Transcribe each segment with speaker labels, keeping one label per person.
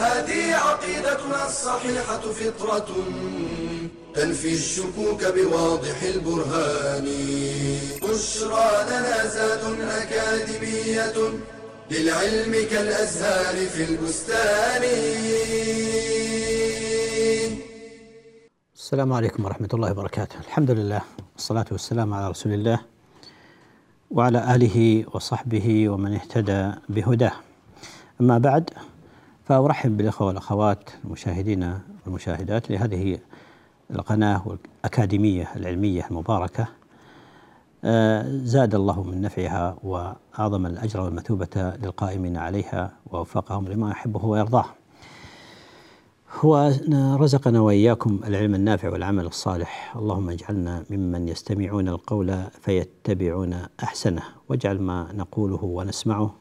Speaker 1: هذه عقيدتنا الصحيحة فطرة تنفي الشكوك بواضح البرهان. بشرى لنا زاد أكاديمية للعلم كالأزهار في البستان.
Speaker 2: السلام عليكم ورحمة الله وبركاته. الحمد لله والصلاة والسلام على رسول الله وعلى آله وصحبه ومن اهتدى بهداه. أما بعد فأرحب بالإخوة والأخوات المشاهدين والمشاهدات لهذه القناة الأكاديمية العلمية المباركة. آه، زاد الله من نفعها وأعظم الأجر والمثوبة للقائمين عليها ووفقهم لما يحبه ويرضاه. هو رزقنا وإياكم العلم النافع والعمل الصالح، اللهم اجعلنا ممن يستمعون القول فيتبعون أحسنه، واجعل ما نقوله ونسمعه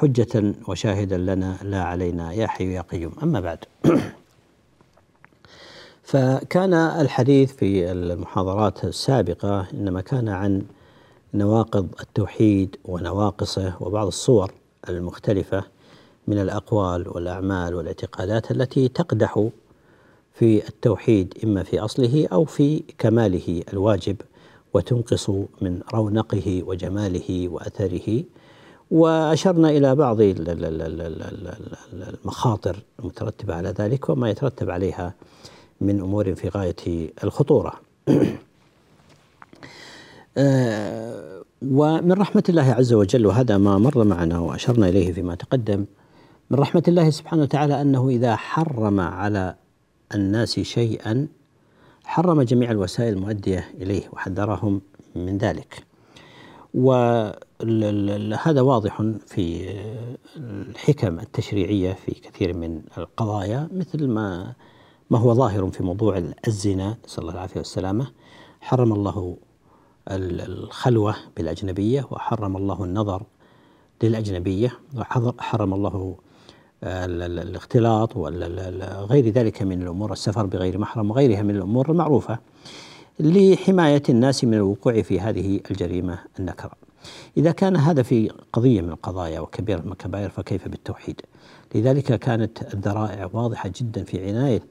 Speaker 2: حجة وشاهدا لنا لا علينا يا حي يا قيوم، أما بعد. فكان الحديث في المحاضرات السابقة إنما كان عن نواقض التوحيد ونواقصه وبعض الصور المختلفة من الأقوال والأعمال والاعتقادات التي تقدح في التوحيد إما في أصله أو في كماله الواجب وتنقص من رونقه وجماله وأثره وأشرنا إلى بعض المخاطر المترتبة على ذلك وما يترتب عليها من أمور في غاية الخطورة. آه، ومن رحمة الله عز وجل وهذا ما مر معنا وأشرنا إليه فيما تقدم من رحمة الله سبحانه وتعالى أنه إذا حرم على الناس شيئا حرم جميع الوسائل المؤدية إليه وحذرهم من ذلك وهذا واضح في الحكم التشريعية في كثير من القضايا مثل ما ما هو ظاهر في موضوع الزنا نسأل الله العافية والسلامة حرم الله الخلوة بالأجنبية وحرم الله النظر للأجنبية وحرم الله الاختلاط وغير ذلك من الأمور السفر بغير محرم وغيرها من الأمور المعروفة لحماية الناس من الوقوع في هذه الجريمة النكره. إذا كان هذا في قضية من القضايا وكبيره من الكبائر فكيف بالتوحيد؟ لذلك كانت الذرائع واضحة جدا في عناية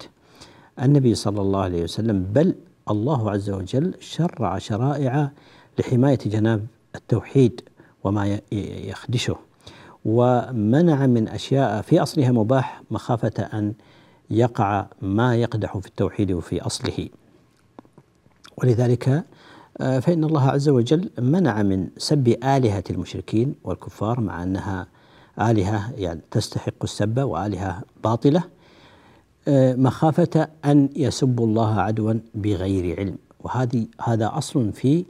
Speaker 2: النبي صلى الله عليه وسلم بل الله عز وجل شرع شرائع لحماية جناب التوحيد وما يخدشه ومنع من أشياء في أصلها مباح مخافة أن يقع ما يقدح في التوحيد وفي أصله. ولذلك فإن الله عز وجل منع من سب آلهة المشركين والكفار مع أنها آلهة يعني تستحق السب وآلهة باطلة آه، مخافة أن يسبوا الله عدوا بغير علم. وهذه هذا أصل في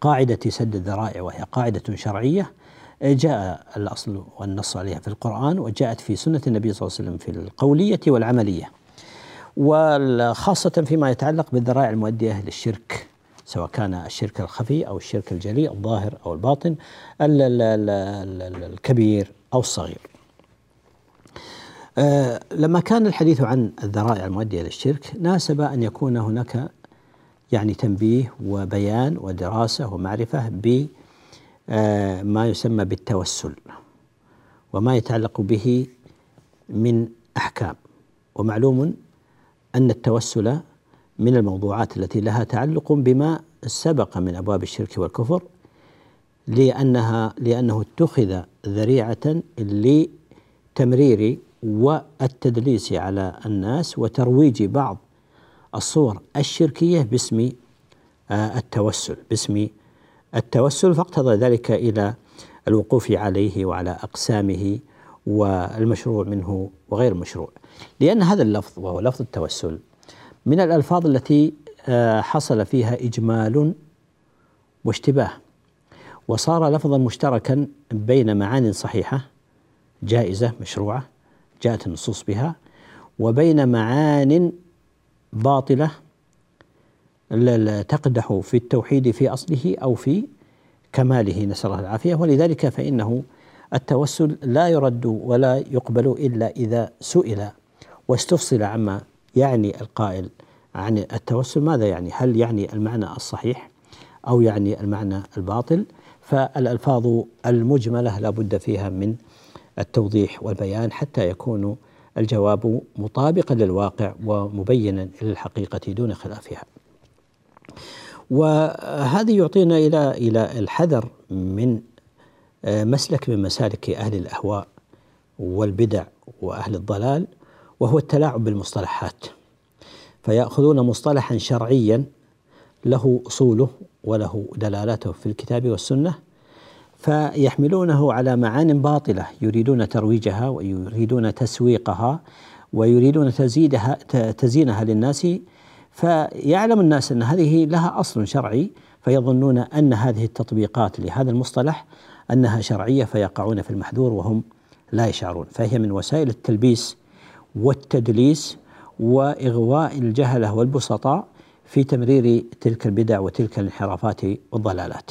Speaker 2: قاعدة سد الذرائع وهي قاعدة شرعية. جاء الأصل والنص عليها في القرآن وجاءت في سنة النبي صلى الله عليه وسلم في القولية والعملية. وخاصة فيما يتعلق بالذرائع المؤدية للشرك سواء كان الشرك الخفي أو الشرك الجلي الظاهر أو الباطن الكبير أو الصغير. آه، لما كان الحديث عن الذرائع المؤدية للشرك ناسب أن يكون هناك يعني تنبيه وبيان ودراسة ومعرفة ب آه، يسمى بالتوسل وما يتعلق به من أحكام. ومعلوم أن التوسل من الموضوعات التي لها تعلق بما سبق من أبواب الشرك والكفر لانها لأنه اتخذ ذريعة لتمرير والتدليس على الناس وترويج بعض الصور الشركية باسم آه، التوسل باسم التوسل فاقتضى ذلك إلى الوقوف عليه وعلى أقسامه والمشروع منه وغير المشروع لأن هذا اللفظ وهو لفظ التوسل من الألفاظ التي آه، حصل فيها إجمال واشتباه. وصار لفظا مشتركا بين معان صحيحة جائزة مشروعة جاءت النصوص بها وبين معان باطلة تقدح في التوحيد في أصله أو في كماله. نسأل الله العافية. ولذلك فإنه التوسل لا يرد ولا يقبل إلا إذا سئل واستفصل عما يعني القائل عن التوسل ماذا يعني؟ هل يعني المعنى الصحيح أو يعني المعنى الباطل؟ فالألفاظ المجملة لا بد فيها من التوضيح والبيان حتى يكون الجواب مطابقا للواقع ومبينا للحقيقة دون خلافها. وهذه يعطينا إلى إلى الحذر من آه، مسلك من مسالك أهل الأهواء والبدع وأهل الضلال. وهو التلاعب بالمصطلحات. فيأخذون مصطلحا شرعيا له أصوله وله دلالاته في الكتاب والسنة فيحملونه على معان باطلة يريدون ترويجها ويريدون تسويقها ويريدون تزيدها تزيينها للناس فيعلم الناس أن هذه لها أصل شرعي فيظنون أن هذه التطبيقات لهذا المصطلح أنها شرعية فيقعون في المحذور وهم لا يشعرون. فهي من وسائل التلبيس والتدليس وإغواء الجهلة والبسطاء في تمرير تلك البدع وتلك الانحرافات والضلالات.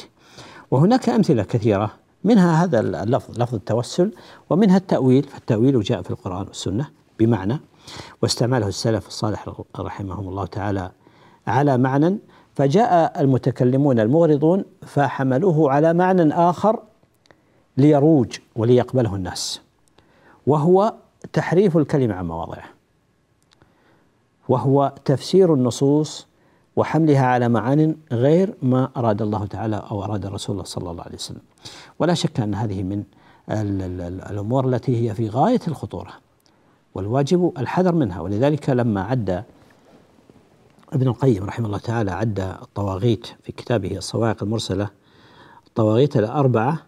Speaker 2: وهناك أمثلة كثيرة منها هذا اللفظ لفظ التوسل ومنها التأويل فالتأويل جاء في القرآن والسنة بمعنى واستعمله السلف الصالح رحمهم الله تعالى على معنى فجاء المتكلمون المغرضون فحملوه على معنى آخر ليروج وليقبله الناس وهو تحريف الكلمة عن مواضعه. وهو تفسير النصوص وحملها على معان غير ما أراد الله تعالى أو أراد رسول الله صلى الله عليه وسلم. ولا شك أن هذه من الأمور التي هي في غاية الخطورة والواجب الحذر منها. ولذلك لما عد ابن القيم رحمه الله تعالى عد الطواغيت في كتابه الصواعق المرسلة الطواغيت الأربعة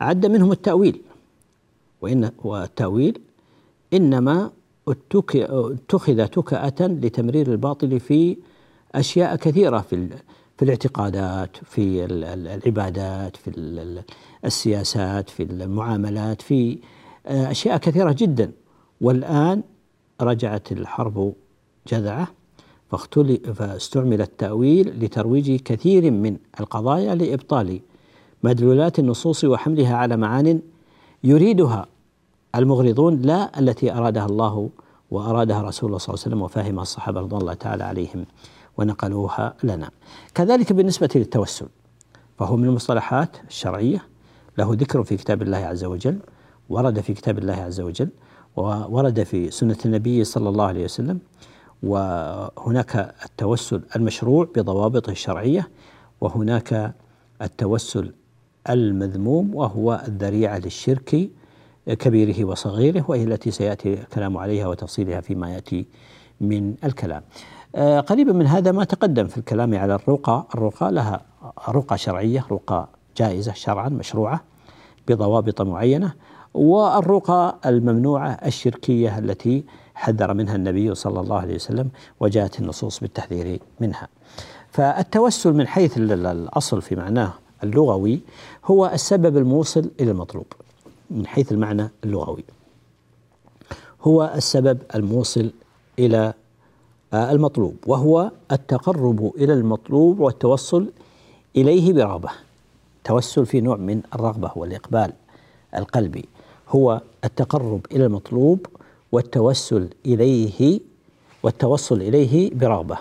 Speaker 2: عد منهم التأويل. وإن والتأويل إنما اتخذ تكأة لتمرير الباطل في أشياء كثيرة في في الاعتقادات في العبادات في السياسات في المعاملات في آه، أشياء كثيرة جدا. والآن رجعت الحرب جذعة فاستعمل التأويل لترويج كثير من القضايا لإبطال مدلولات النصوص وحملها على معان يريدها. المغرضون لا التي أرادها الله وأرادها رسول الله صلى الله عليه وسلم وفهمها الصحابة رضوان الله تعالى عليهم ونقلوها لنا. كذلك بالنسبة للتوسل فهو من المصطلحات الشرعية له ذكر في كتاب الله عز وجل ورد في كتاب الله عز وجل وورد في سنة النبي صلى الله عليه وسلم وهناك التوسل المشروع بضوابطه الشرعية وهناك التوسل المذموم وهو الذريعة للشرك كبيره وصغيره وهي التي سيأتي الكلام عليها وتفصيلها فيما يأتي من الكلام. آه، قريبا من هذا ما تقدم في الكلام على الرقى. الرقى لها رقى شرعية رقى جائزة شرعا مشروعة بضوابط معينة والرقى الممنوعة الشركية التي حذر منها النبي صلى الله عليه وسلم وجاءت النصوص بالتحذير منها. فالتوسل من حيث الأصل في معناه اللغوي هو السبب الموصل إلى المطلوب. من حيث المعنى اللغوي. هو السبب الموصل إلى المطلوب وهو التقرب إلى المطلوب والتوصل إليه برغبة. توسل في نوع من الرغبة والإقبال القلبي. هو التقرب إلى المطلوب والتوسل إليه والتوصل إليه برغبة.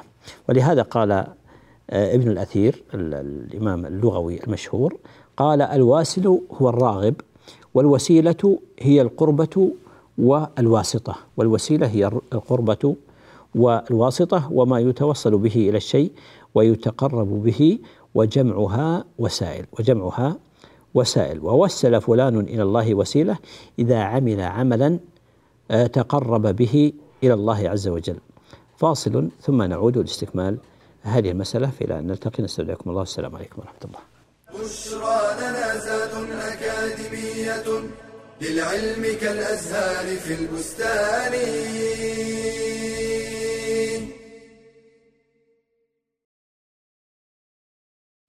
Speaker 2: ولهذا قال آه، ابن الأثير الإمام اللغوي المشهور قال الواسل هو الراغب والوسيلة هي القربة والواسطة. والوسيلة هي القربة والواسطة وما يتوصل به إلى الشيء ويتقرب به وجمعها وسائل وجمعها وسائل. ووسل فلان إلى الله وسيلة إذا عمل عملا آه، تقرب به إلى الله عز وجل. فاصل ثم نعود لاستكمال هذه المسألة إلى أن نلتقي. نستودعكم الله. والسلام عليكم ورحمة الله.
Speaker 1: للعلم كالأزهار في البستان.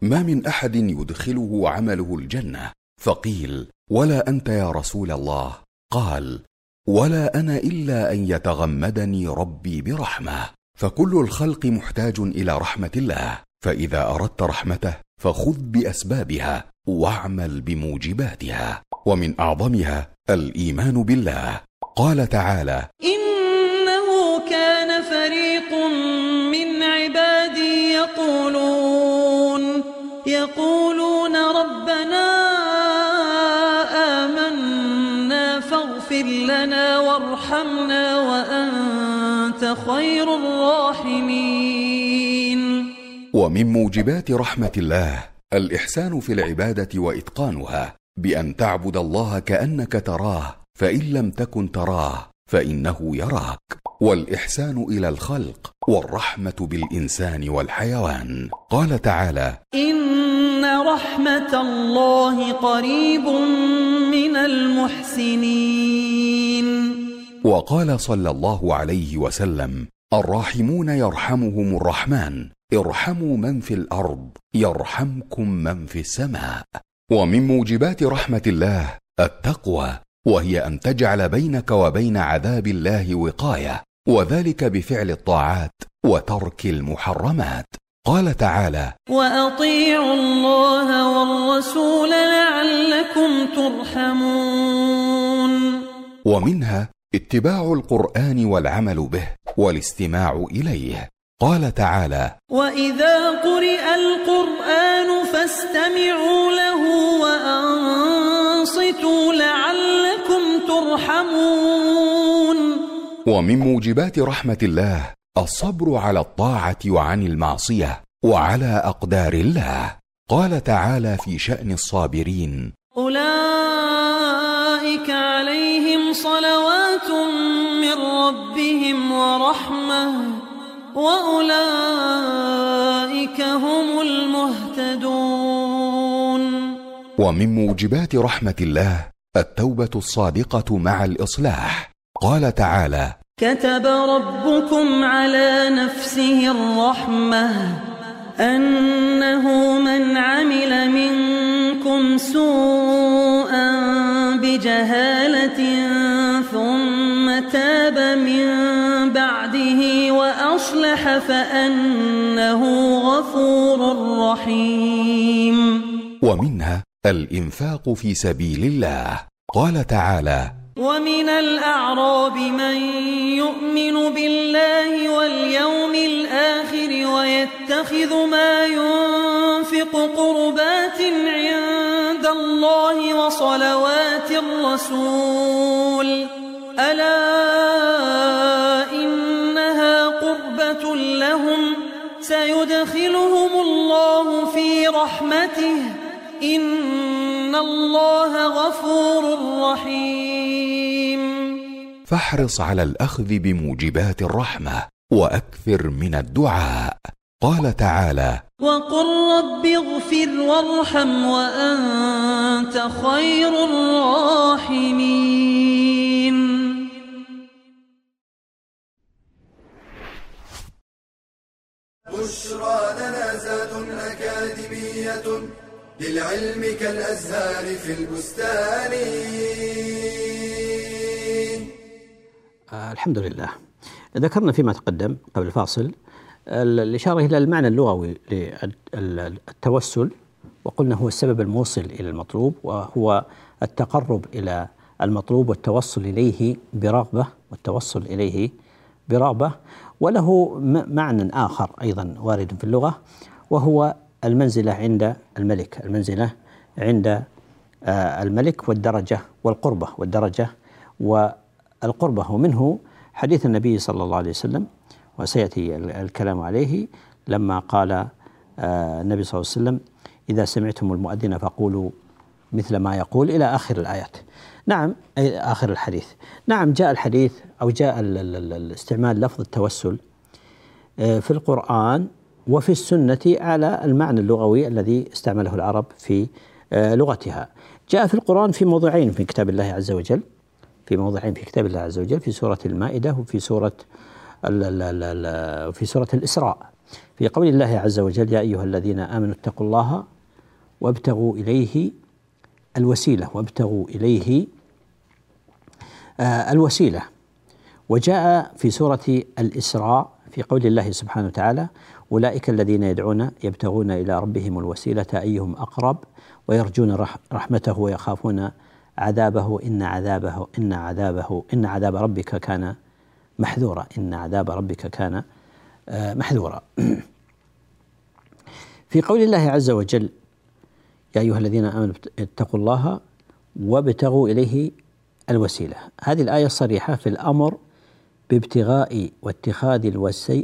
Speaker 3: ما من أحد يدخله عمله الجنة؟ فقيل ولا أنت يا رسول الله. قال ولا أنا إلا أن يتغمدني ربي برحمة. فكل الخلق محتاج إلى رحمة الله فإذا أردت رحمته فخذ بأسبابها. واعمل بموجباتها ومن أعظمها الإيمان بالله. قال تعالى
Speaker 4: إنه كان فريق من عبادي يقولون يقولون ربنا آمنا فاغفر لنا وارحمنا وأنت خير الراحمين.
Speaker 3: ومن موجبات رحمة الله الإحسان في العبادة وإتقانها بأن تعبد الله كأنك تراه فإن لم تكن تراه فإنه يراك. والإحسان إلى الخلق والرحمة بالإنسان والحيوان. قال تعالى
Speaker 4: إن رحمة الله قريب من المحسنين.
Speaker 3: وقال صلى الله عليه وسلم الراحمون يرحمهم الرحمن. ارحموا من في الأرض يرحمكم من في السماء. ومن موجبات رحمة الله التقوى وهي أن تجعل بينك وبين عذاب الله وقاية وذلك بفعل الطاعات وترك المحرمات. قال تعالى
Speaker 4: وأطيعوا الله والرسول لعلكم ترحمون.
Speaker 3: ومنها اتباع القرآن والعمل به والاستماع إليه. قال تعالى
Speaker 4: وإذا قرئ القرآن فاستمعوا له وأنصتوا لعلكم ترحمون
Speaker 3: ومن موجبات رحمه الله الصبر على الطاعه وعن المعصيه وعلى اقدار الله قال تعالى في شان الصابرين
Speaker 4: أولئك عليهم صلوات من ربهم ورحمة وأولئك هم المهتدون.
Speaker 3: ومن موجبات رحمة الله التوبة الصادقة مع الإصلاح. قال تعالى
Speaker 4: كتب ربكم على نفسه الرحمة أنه من عمل منكم سوءا بجهالة وأصلح فأنه غفور رحيم.
Speaker 3: ومنها الإنفاق في سبيل الله. قال تعالى
Speaker 4: ومن الأعراب من يؤمن بالله واليوم الآخر ويتخذ ما ينفق قربات عند الله وصلوات الرسول. ألا سيدخلهم الله في رحمته. إن الله غفور رحيم.
Speaker 3: فاحرص على الأخذ بموجبات الرحمة وأكثر من الدعاء. قال تعالى
Speaker 4: وقل رب اغفر وارحم وأنت خير الراحمين.
Speaker 1: بشرى لنا زاد أكاديمية للعلم كالأزهار في البستان.
Speaker 2: آه، الحمد لله. ذكرنا فيما تقدم قبل الفاصل ال- الإشارة إلى المعنى اللغوي للتوسل وقلنا هو السبب الموصل إلى المطلوب وهو التقرب إلى المطلوب والتوصل إليه برغبة والتوصل إليه برغبة وله معنى آخر أيضا وارد في اللغة وهو المنزلة عند الملك المنزلة عند آه، الملك والدرجة والقربة والدرجة والقربة. ومنه حديث النبي صلى الله عليه وسلم وسيأتي ال- الكلام عليه لما قال آه، النبي صلى الله عليه وسلم إذا سمعتم المؤذن فقولوا مثل ما يقول إلى آخر الآيات. نعم. أي آخر الحديث. نعم جاء الحديث أو جاء ال- ال- ال- الاستعمال لفظ التوسل آه، في القرآن وفي السنة على المعنى اللغوي الذي استعمله العرب في آه، لغتها. جاء في القرآن في موضوعين في كتاب الله عز وجل في موضعين في كتاب الله عز وجل في سورة المائدة وفي سورة في سورة الإسراء. في قول الله عز وجل يا أيها الذين آمنوا اتقوا الله وابتغوا إليه الوسيلة وابتغوا إليه آه الوسيلة. وجاء في سورة الإسراء في قول الله سبحانه وتعالى أولئك الذين يدعون يبتغون إلى ربهم الوسيلة أيهم أقرب؟ ويرجون رحمته ويخافون عذابه إن عذابه إن عذابه إن عذاب ربك كان محذورا إن عذاب ربك كان آه، محذورا. في قول الله عز وجل يا أيها الذين آمنوا اتقوا الله وابتغوا إليه الوسيلة. هذه الآية الصريحة في الأمر بابتغاء واتخاذ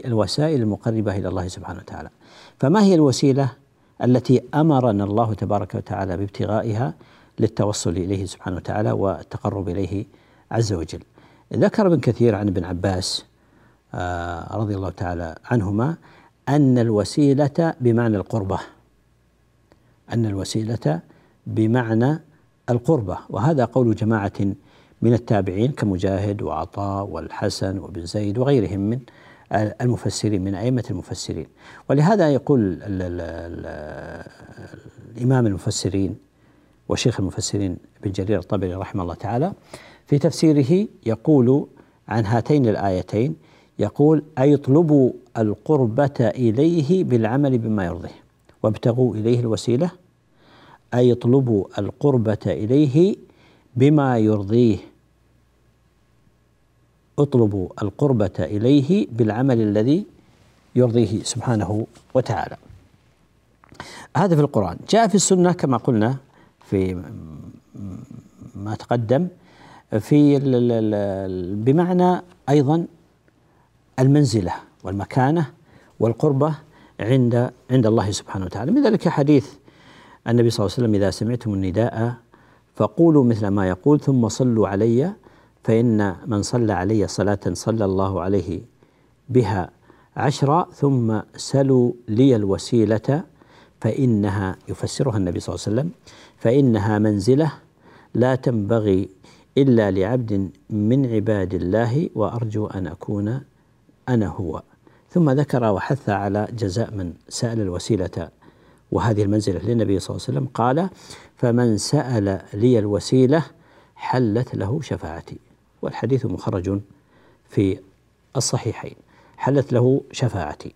Speaker 2: الوسائل المقربة إلى الله سبحانه وتعالى. فما هي الوسيلة التي أمرنا الله تبارك وتعالى بابتغائها للتوصل إليه سبحانه وتعالى والتقرب إليه عز وجل؟ ذكر ابن كثير عن ابن عباس آه، رضي الله تعالى عنهما أن الوسيلة بمعنى القربة. أن الوسيلة بمعنى القربة. وهذا قول جماعة من التابعين كمجاهد وعطاء والحسن وابن زيد وغيرهم من المفسرين من أئمة المفسرين. ولهذا يقول ال ال ال الإمام المفسرين وشيخ المفسرين ابن جرير الطبري رحمه الله تعالى في تفسيره يقول عن هاتين الآيتين يقول أي اطلبوا القربة إليه بالعمل بما يرضيه وابتغوا إليه الوسيلة أي اطلبوا القربة إليه بما يرضيه. اطلبوا القربة إليه بالعمل الذي يرضيه سبحانه وتعالى. هذا في القرآن. جاء في السنة كما قلنا في ما تقدم في بمعنى أيضا المنزلة والمكانة والقربة عند عند الله سبحانه وتعالى. من ذلك حديث النبي صلى الله عليه وسلم إذا سمعتم النداء فقولوا مثل ما يقول ثم صلوا علي فإن من صلى علي صلاة صلى الله عليه بها عشرا ثم سلوا لي الوسيلة فإنها يفسرها النبي صلى الله عليه وسلم فإنها منزلة لا تنبغي إلا لعبد من عباد الله وأرجو أن أكون أنا هو. ثم ذكر وحث على جزاء من سأل الوسيلة. وهذه المنزلة للنبي صلى الله عليه وسلم قال فمن سأل لي الوسيلة حلت له شفاعتي. والحديث مخرج في الصحيحين حلت له شفاعتي.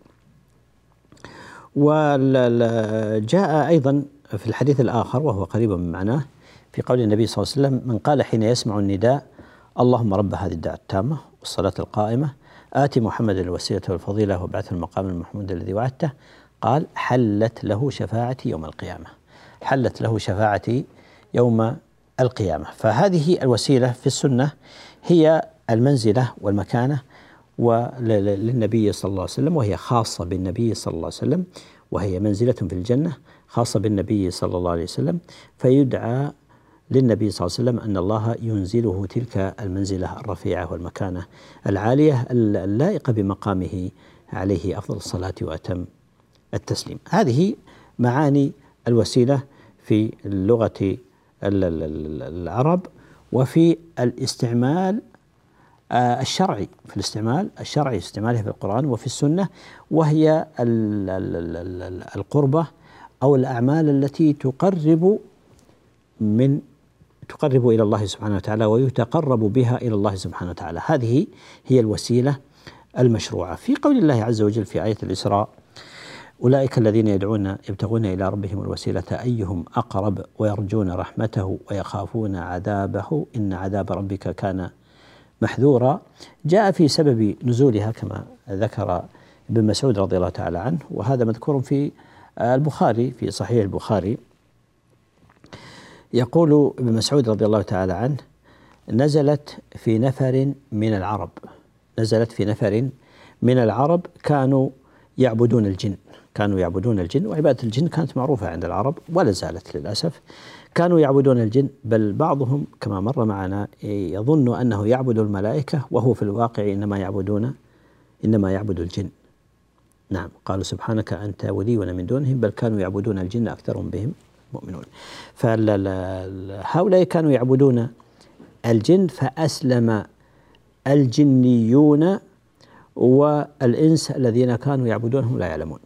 Speaker 2: وجاء أيضا في الحديث الآخر وهو قريب من معناه في قول النبي صلى الله عليه وسلم من قال حين يسمع النداء اللهم رب هذه الدعوة التامة والصلاة القائمة آتي محمد الوسيلة والفضيلة وابعثه المقام المحمود الذي وعدته قال حلت له شفاعتي يوم القيامة. حلت له شفاعتي يوم القيامة. فهذه الوسيلة في السنة هي المنزلة والمكانة وللنبي صلى الله عليه وسلم وهي خاصة بالنبي صلى الله عليه وسلم وهي منزلة في الجنة خاصة بالنبي صلى الله عليه وسلم. فيدعى للنبي صلى الله عليه وسلم أن الله ينزله تلك المنزلة الرفيعة والمكانة العالية اللائقة بمقامه عليه أفضل الصلاة وأتم التسليم. هذه معاني الوسيلة في اللغة العرب وفي الاستعمال آه، الشرعي في الاستعمال الشرعي استعمالها في القرآن وفي السنة وهي القربة أو الأعمال التي تقرب من تقرب إلى الله سبحانه وتعالى ويتقرب بها إلى الله سبحانه وتعالى. هذه هي الوسيلة المشروعة. في قول الله عز وجل في آية الإسراء أولئك الذين يدعون يبتغون إلى ربهم الوسيلة أيهم أقرب ويرجون رحمته ويخافون عذابه؟ إن عذاب ربك كان محذورا. جاء في سبب نزولها كما ذكر ابن مسعود رضي الله تعالى عنه وهذا مذكور في البخاري في صحيح البخاري. يقول ابن مسعود رضي الله تعالى عنه نزلت في نفر من العرب. نزلت في نفر من العرب كانوا يعبدون الجن. كانوا يعبدون الجن وعبادة الجن كانت معروفة عند العرب ولا زالت للأسف. كانوا يعبدون الجن بل بعضهم كما مر معنا يظن أنه يعبد الملائكة وهو في الواقع إنما يعبدون إنما يعبد الجن. نعم قالوا سبحانك أنت ولينا من دونهم بل كانوا يعبدون الجن أكثرهم بهم مؤمنون. فهؤلاء كانوا يعبدون الجن فأسلم الجنيون والإنس الذين كانوا يعبدونهم لا يعلمون.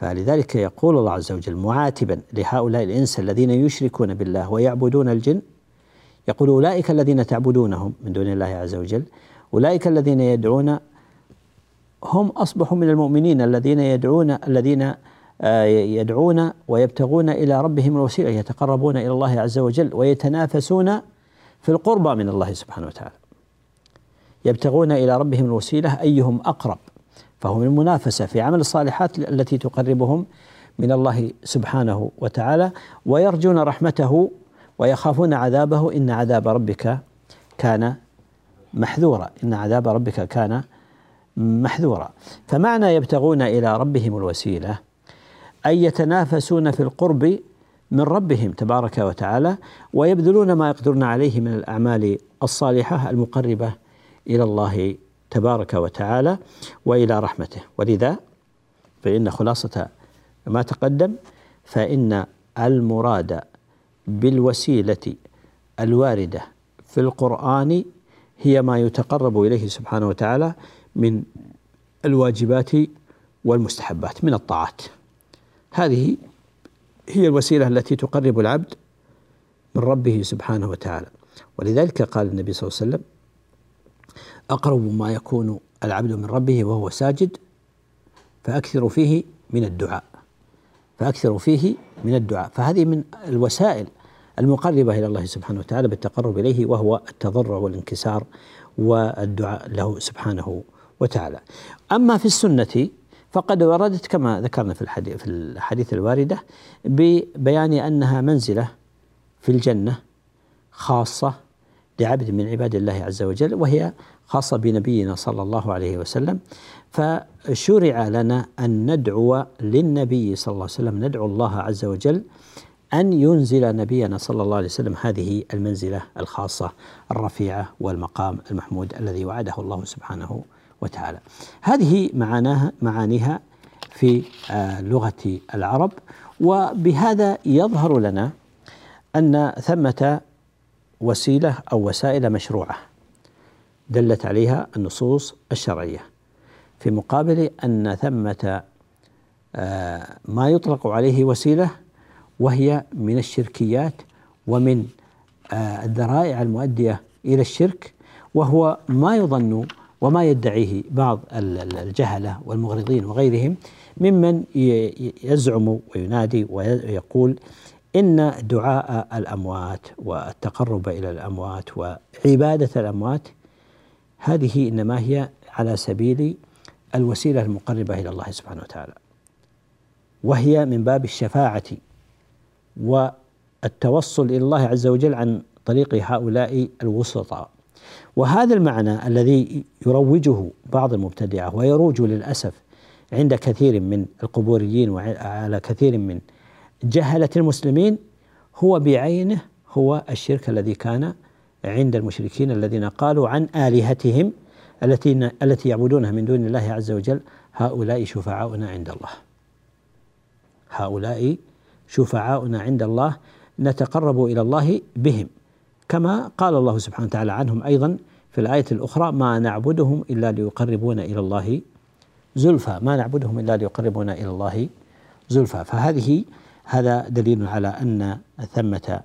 Speaker 2: فلذلك يقول الله عز وجل معاتبا لهؤلاء الإنس الذين يشركون بالله ويعبدون الجن. يقول أولئك الذين تعبدونهم من دون الله عز وجل أولئك الذين يدعون هم أصبحوا من المؤمنين الذين يدعون الذين آه، يدعون ويبتغون إلى ربهم الوسيلة يتقربون إلى الله عز وجل ويتنافسون في القربى من الله سبحانه وتعالى. يبتغون إلى ربهم الوسيلة أيهم أقرب؟ فهم المنافسة في عمل الصالحات التي تقربهم من الله سبحانه وتعالى ويرجون رحمته ويخافون عذابه إن عذاب ربك كان محذورا إن عذاب ربك كان محذورا. فمعنى يبتغون إلى ربهم الوسيلة أي يتنافسون في القرب من ربهم تبارك وتعالى ويبذلون ما يقدرون عليه من الأعمال الصالحة المقربة إلى الله تبارك وتعالى وإلى رحمته. ولذا فإن خلاصة ما تقدم فإن المراد بالوسيلة الواردة في القرآن هي ما يتقرب إليه سبحانه وتعالى من الواجبات والمستحبات من الطاعات. هذه هي الوسيلة التي تقرب العبد من ربه سبحانه وتعالى. ولذلك قال النبي صلى الله عليه وسلم أقرب ما يكون العبد من ربه وهو ساجد فأكثر فيه من الدعاء. فأكثر فيه من الدعاء. فهذه من الوسائل المقربة إلى الله سبحانه وتعالى بالتقرب إليه وهو التضرع والانكسار والدعاء له سبحانه وتعالى. أما في السنة فقد وردت كما ذكرنا في الحديث في الحديث الواردة ببيان أنها منزلة في الجنة خاصة لعبد من عباد الله عز وجل وهي خاصة بنبينا صلى الله عليه وسلم فشرع لنا أن ندعو للنبي صلى الله عليه وسلم ندعو الله عز وجل أن ينزل نبينا صلى الله عليه وسلم هذه المنزلة الخاصة الرفيعة والمقام المحمود الذي وعده الله سبحانه وتعالى. هذه معاناها معانيها في آه، لغة العرب وبهذا يظهر لنا أن ثمة وسيلة أو وسائل مشروعة. دلت عليها النصوص الشرعية في مقابل أن ثمة آه، ما يطلق عليه وسيلة وهي من الشركيات ومن آه، الذرائع المؤدية إلى الشرك وهو ما يظن وما يدعيه بعض الجهلة والمغرضين وغيرهم ممن يزعم وينادي ويقول إن دعاء الأموات والتقرب إلى الأموات وعبادة الأموات هذه إنما هي على سبيل الوسيلة المقربة إلى الله سبحانه وتعالى. وهي من باب الشفاعة والتوصل إلى الله عز وجل عن طريق هؤلاء الوسطاء وهذا المعنى الذي يروجه بعض المبتدعة ويروج للأسف عند كثير من القبوريين وعلى كثير من جهلة المسلمين هو بعينه هو الشرك الذي كان عند المشركين الذين قالوا عن آلهتهم التي التي يعبدونها من دون الله عز وجل هؤلاء شفعاؤنا عند الله. هؤلاء شفعاؤنا عند الله نتقرب إلى الله بهم. كما قال الله سبحانه وتعالى عنهم أيضا في الآية الأخرى ما نعبدهم إلا ليقربونا إلى الله زلفى. ما نعبدهم إلا ليقربونا إلى الله زلفى. فهذه هذا دليل على أن ثمة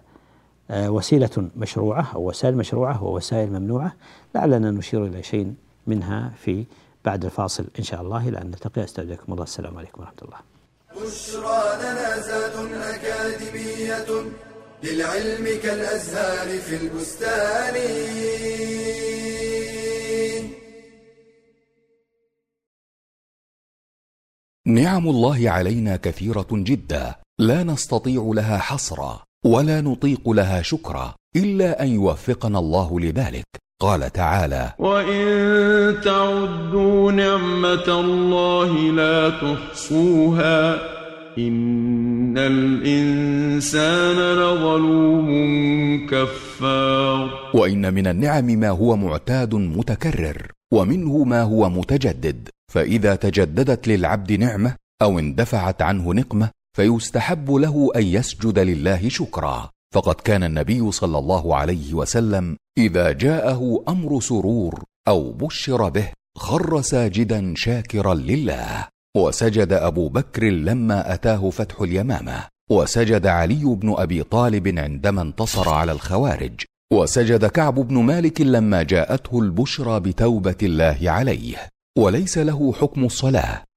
Speaker 2: وسيلة مشروعة أو وسائل مشروعة ووسائل ممنوعة لعلنا نشير إلى شيء منها في بعد الفاصل إن شاء الله. إلى أن نلتقي. أستودعكم الله. السلام عليكم ورحمة الله.
Speaker 1: بشرى لنا زاد أكاديمية للعلم كالأزهار في البستان.
Speaker 3: نعم الله علينا كثيرة جدا. لا نستطيع لها حصرا. ولا نطيق لها شكرا إلا أن يوفقنا الله لذلك. قال تعالى
Speaker 5: وان تعدوا نعمه الله لا تحصوها ان الانسان لظلوم كفار.
Speaker 3: وان من النعم ما هو معتاد متكرر ومنه ما هو متجدد. فاذا تجددت للعبد نعمه أو اندفعت عنه نقمه فيستحب له أن يسجد لله شكرا. فقد كان النبي صلى الله عليه وسلم إذا جاءه أمر سرور أو بشر به خر ساجدا شاكرا لله. وسجد أبو بكر لما أتاه فتح اليمامة. وسجد علي بن أبي طالب عندما انتصر على الخوارج. وسجد كعب بن مالك لما جاءته البشرى بتوبة الله عليه. وليس له حكم الصلاة.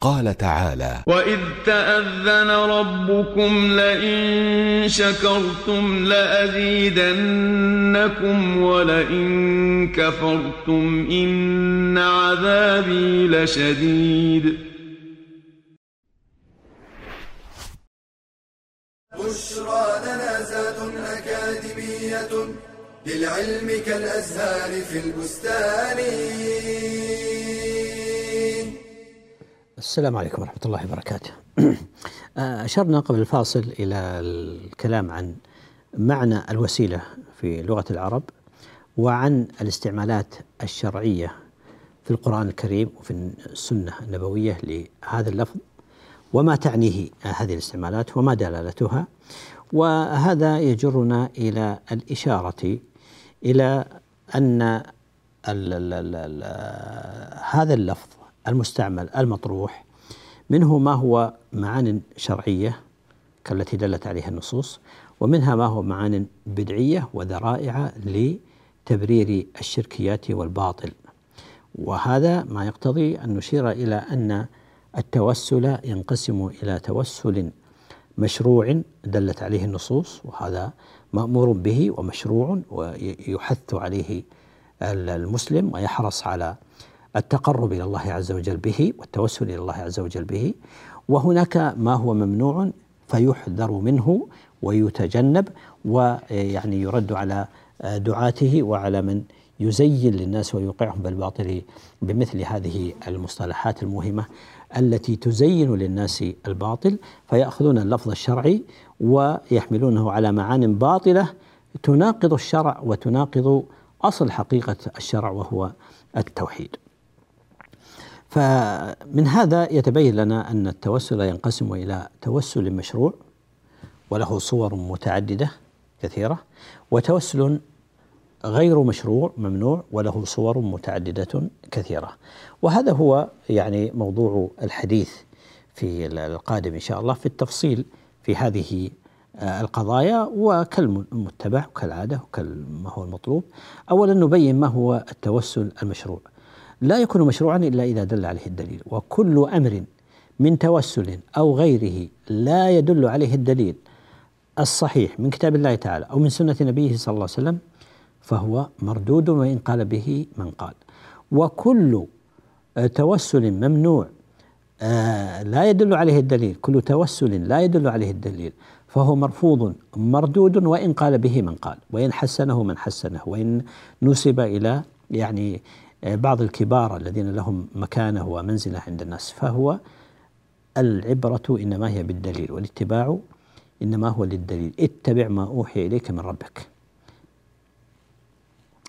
Speaker 3: قال تعالى
Speaker 5: وإذ تأذن ربكم لئن شكرتم لأزيدنكم ولئن كفرتم إن عذابي لشديد.
Speaker 1: بشرى لنا زاد أكاديمية للعلم كالأزهار في البستان.
Speaker 2: السلام عليكم ورحمة الله وبركاته. أشرنا قبل الفاصل إلى الكلام عن معنى الوسيلة في لغة العرب وعن الاستعمالات الشرعية في القرآن الكريم وفي السنة النبوية لهذا اللفظ وما تعنيه هذه الاستعمالات وما دلالتها وهذا يجرنا إلى الإشارة إلى أن هذا اللفظ المستعمل المطروح. منه ما هو معان شرعية كالتي دلت عليها النصوص ومنها ما هو معان بدعية وذرائع لتبرير الشركيات والباطل. وهذا ما يقتضي أن نشير إلى أن التوسل ينقسم إلى توسل مشروع دلت عليه النصوص وهذا مأمور به ومشروع ويحث عليه المسلم ويحرص على التقرب إلى الله عز وجل به والتوسل إلى الله عز وجل به وهناك ما هو ممنوع فيحذر منه ويتجنب ويعني يرد على دعاته وعلى من يزين للناس ويوقعهم بالباطل بمثل هذه المصطلحات المهمه التي تزين للناس الباطل فيأخذون اللفظ الشرعي ويحملونه على معان باطلة تناقض الشرع وتناقض أصل حقيقة الشرع وهو التوحيد. فمن هذا يتبين لنا أن التوسل ينقسم إلى توسل مشروع وله صور متعددة كثيرة وتوسل غير مشروع ممنوع وله صور متعددة كثيرة. وهذا هو يعني موضوع الحديث في القادم إن شاء الله في التفصيل في هذه القضايا. وكالمتبع وكالعادة وكما هو المطلوب. اولا نبين ما هو التوسل المشروع. لا يكون مشروعا إلا إذا دل عليه الدليل. وكل أمر من توسل أو غيره لا يدل عليه الدليل الصحيح من كتاب الله تعالى أو من سنة نبيه صلى الله عليه وسلم فهو مردود وإن قال به من قال. وكل توسل ممنوع آه، لا يدل عليه الدليل. كل توسل لا يدل عليه الدليل فهو مرفوض مردود وإن قال به من قال. وإن حسنه من حسنه وإن نسب إلى يعني آه، بعض الكبار الذين لهم مكانة ومنزلة عند الناس فهو العبرة إنما هي بالدليل والاتباع إنما هو للدليل. اتبع ما أوحي إليك من ربك.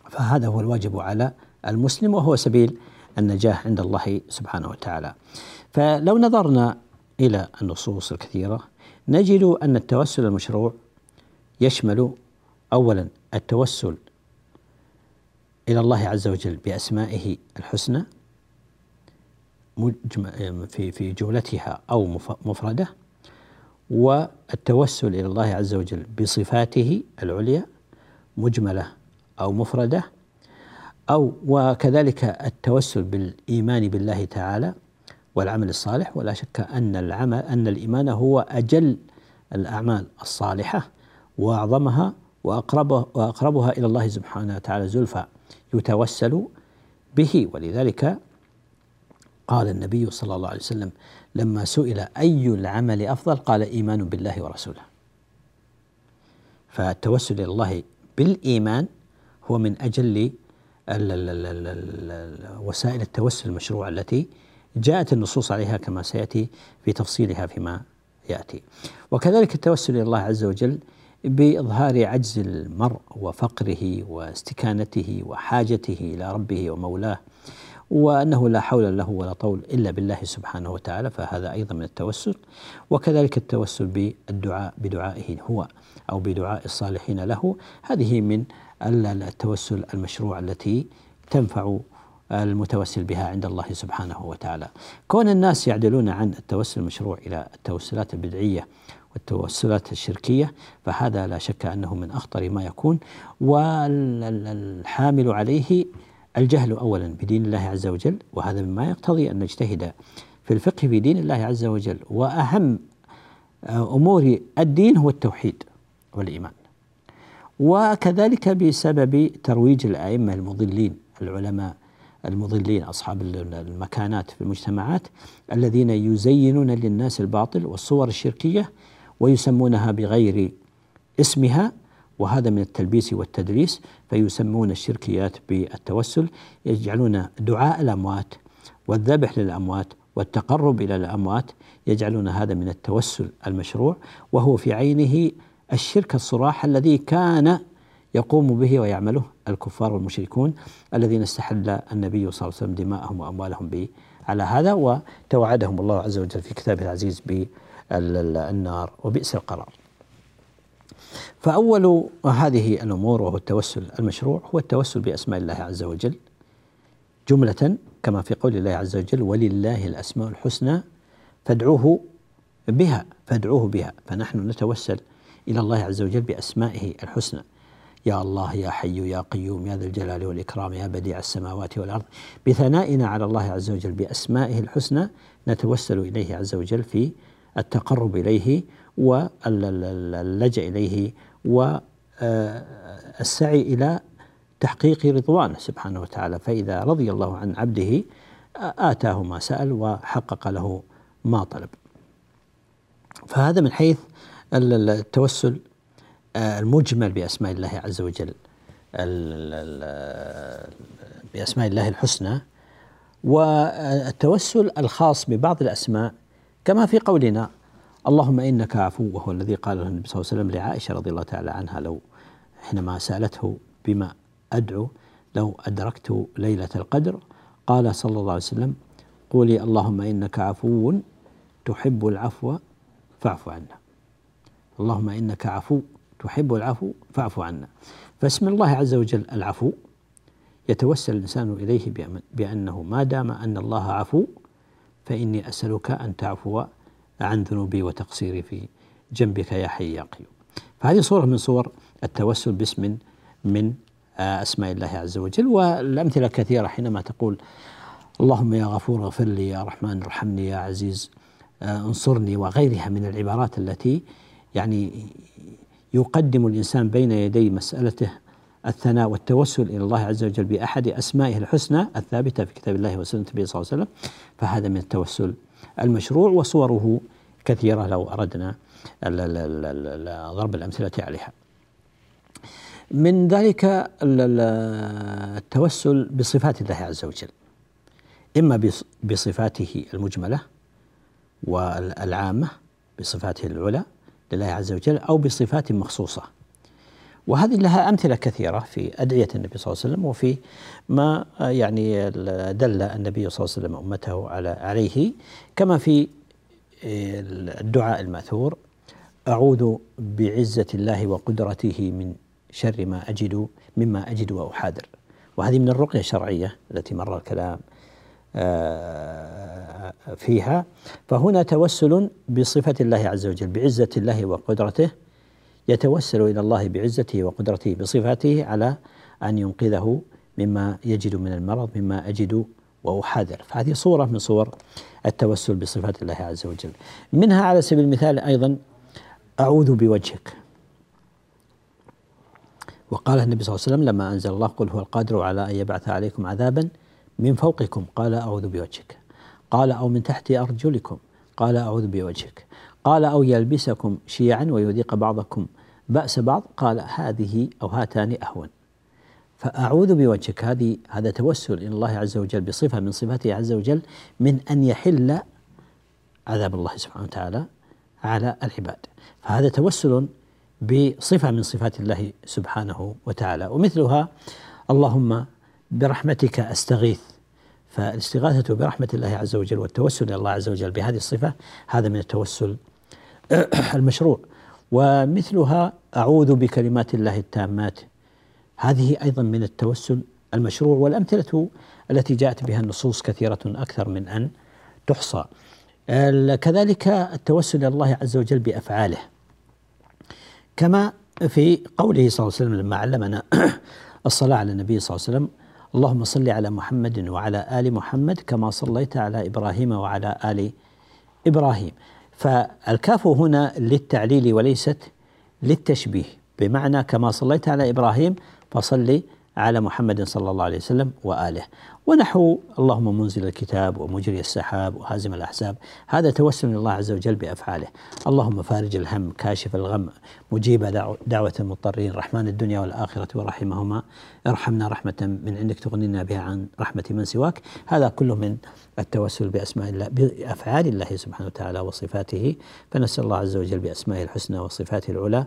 Speaker 2: فهذا هو الواجب على المسلم وهو سبيل النجاح عند الله سبحانه وتعالى. فلو نظرنا إلى النصوص الكثيرة نجد أن التوسل المشروع يشمل اولا التوسل إلى الله عز وجل بأسمائه الحسنى في في جملتها أو مفردة والتوسل إلى الله عز وجل بصفاته العليا مجملة أو مفردة أو وكذلك التوسل بالإيمان بالله تعالى والعمل الصالح. ولا شك أن العمل أن الإيمان هو أجل الأعمال الصالحة وأعظمها واقربها وأقربها إلى الله سبحانه وتعالى زلفى. يتوسل به. ولذلك قال النبي صلى الله عليه وسلم لما سئل أي العمل أفضل؟ قال إيمان بالله ورسوله. فالتوسل إلى الله بالإيمان هو من أجل وسائل التوسل المشروعة التي جاءت النصوص عليها كما سيأتي في تفصيلها فيما يأتي. وكذلك التوسل إلى الله عز وجل بإظهار عجز المرء وفقره واستكانته وحاجته إلى ربه ومولاه وأنه لا حول له ولا طول إلا بالله سبحانه وتعالى فهذا أيضا من التوسل. وكذلك التوسل بالدعاء بدعائه هو أو بدعاء الصالحين له. هذه من التوسل المشروع التي تنفع المتوسل بها عند الله سبحانه وتعالى. كون الناس يعدلون عن التوسل المشروع إلى التوسلات البدعية والتوسلات الشركية فهذا لا شك أنه من أخطر ما يكون. والحامل عليه الجهل أولا بدين الله عز وجل وهذا مما يقتضي أن نجتهد في الفقه في دين الله عز وجل. وأهم أمور الدين هو التوحيد والإيمان. وكذلك بسبب ترويج الأئمة المضلين العلماء المضلين أصحاب المكانات في المجتمعات الذين يزينون للناس الباطل والصور الشركية ويسمونها بغير اسمها وهذا من التلبيس والتدريس فيسمون الشركيات بالتوسل يجعلون دعاء الأموات والذبح للأموات والتقرب إلى الأموات يجعلون هذا من التوسل المشروع وهو في عينه الشرك الصراح الذي كان يقوم به ويعمله الكفار والمشركون الذين استحل النبي صلى الله عليه وسلم دماءهم وأموالهم به على هذا وتوعدهم الله عز وجل في كتابه العزيز بالنار وبئس القرار. فأول هذه الأمور وهو التوسل المشروع هو التوسل بأسماء الله عز وجل جملة كما في قول الله عز وجل ولله الأسماء الحسنى فادعوه بها فادعوه بها. فنحن نتوسل إلى الله عز وجل بأسمائه الحسنى. يا الله يا حي يا قيوم يا ذا الجلال والإكرام يا بديع السماوات والأرض. بثنائنا على الله عز وجل بأسمائه الحسنى نتوسل إليه عز وجل في التقرب إليه واللجأ إليه والسعي إلى تحقيق رضوانه سبحانه وتعالى. فإذا رضي الله عن عبده آتاه ما سأل وحقق له ما طلب. فهذا من حيث التوسل المجمل بأسماء الله عز وجل بأسماء الله الحسنى. والتوسل الخاص ببعض الأسماء كما في قولنا اللهم إنك عفو وهو الذي قاله النبي صلى الله عليه وسلم لعائشة رضي الله تعالى عنها لو حينما سألته بما أدعو لو أدركت ليلة القدر قال صلى الله عليه وسلم قولي اللهم إنك عفو تحب العفو فاعف عنا. اللهم إنك عفو تحب العفو فاعف عنا. فاسم الله عز وجل العفو يتوسل الإنسان إليه بأنه ما دام أن الله عفو فإني أسألك أن تعفو عن ذنوبي وتقصيري في جنبك يا حي يا قيوم. فهذه صورة من صور التوسل باسم من أسماء الله عز وجل والأمثلة كثيرة حينما تقول اللهم يا غفور اغفر لي يا رحمن ارحمني يا عزيز انصرني وغيرها من العبارات التي يعني يقدم الإنسان بين يدي مسألته الثناء والتوسل إلى الله عز وجل بأحد أسمائه الحسنى الثابتة في كتاب الله وسنة النبي صلى الله عليه وسلم فهذا من التوسل المشروع وصوره كثيرة لو أردنا ضرب الأمثلة عليها. من ذلك التوسل بصفات الله عز وجل إما بصفاته المجملة والعامة بصفاته العلى لله عز وجل أو بصفات مخصوصة وهذه لها أمثلة كثيرة في أدعية النبي صلى الله عليه وسلم وفي ما يعني دل النبي صلى الله عليه وسلم أمته على عليه كما في الدعاء المأثور أعوذ بعزة الله وقدرته من شر ما أجد مما أجد وأحاذر. وهذه من الرقية الشرعية التي مر الكلام آه، فيها. فهنا توسل بصفة الله عز وجل بعزة الله وقدرته يتوسل إلى الله بعزته وقدرته بصفاته على أن ينقذه مما يجد من المرض مما أجد وأحاذر فهذه صورة من صور التوسل بصفات الله عز وجل. منها على سبيل المثال أيضا أعوذ بوجهك. وقال النبي صلى الله عليه وسلم لما أنزل الله قل هو القادر على أن يبعث عليكم عذابا من فوقكم. قال أعوذ بوجهك. قال أو من تحت أرجلكم. قال أعوذ بوجهك. قال أو يلبسكم شيعا ويذيق بعضكم بأس بعض قال هذه أو هاتان أهون. فأعوذ بوجهك هذه هذا توسل إلى الله عز وجل بصفة من صفاته عز وجل من أن يحل عذاب الله سبحانه وتعالى على العباد. فهذا توسل بصفة من صفات الله سبحانه وتعالى. ومثلها اللهم برحمتك أستغيث. فالاستغاثة برحمة الله عز وجل والتوسل إلى الله عز وجل بهذه الصفة هذا من التوسل المشروع. ومثلها أعوذ بكلمات الله التامات. هذه أيضا من التوسل المشروع والأمثلة التي جاءت بها النصوص كثيرة أكثر من أن تحصى. كذلك التوسل إلى الله عز وجل بأفعاله. كما في قوله صلى الله عليه وسلم لما علمنا الصلاة على النبي صلى الله عليه وسلم اللهم صل على محمد وعلى آل محمد كما صليت على إبراهيم وعلى آل إبراهيم. فالكاف هنا للتعليل وليست للتشبيه بمعنى كما صليت على إبراهيم فصلي على محمد صلى الله عليه وسلم وآله. ونحو اللهم منزل الكتاب ومجري السحاب وهازم الأحزاب. هذا توسل الله عز وجل بأفعاله. اللهم فارج الهم كاشف الغم مجيب دعوة المضطرين رحمن الدنيا والآخرة ورحمهما. ارحمنا رحمة من عندك تغنينا بها عن رحمة من سواك. هذا كله من التوسل بأسماء الله بأفعال الله سبحانه وتعالى وصفاته. فنسأل الله عز وجل بأسمائه الحسنى وصفاته العلى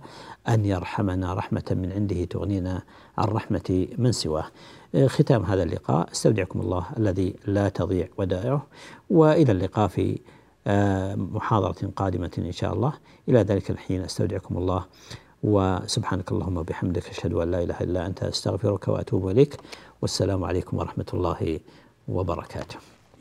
Speaker 2: أن يرحمنا رحمة من عنده تغنينا عن رحمة من سواه. ختام هذا اللقاء أستودعكم الله الذي لا تضيع ودائعه. وإلى اللقاء في آه، محاضرة قادمة إن شاء الله. إلى ذلك الحين أستودعكم الله. وسبحانك اللهم وبحمدك أشهد أن لا إله إلا أنت أستغفرك وأتوب إليك. والسلام عليكم ورحمة الله وبركاته.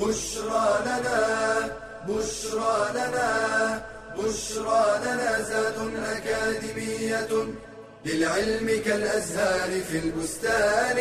Speaker 1: بشرى لنا بشرى لنا بشرى لنا زاد أكاديمية للعلم كالأزهار في البستان.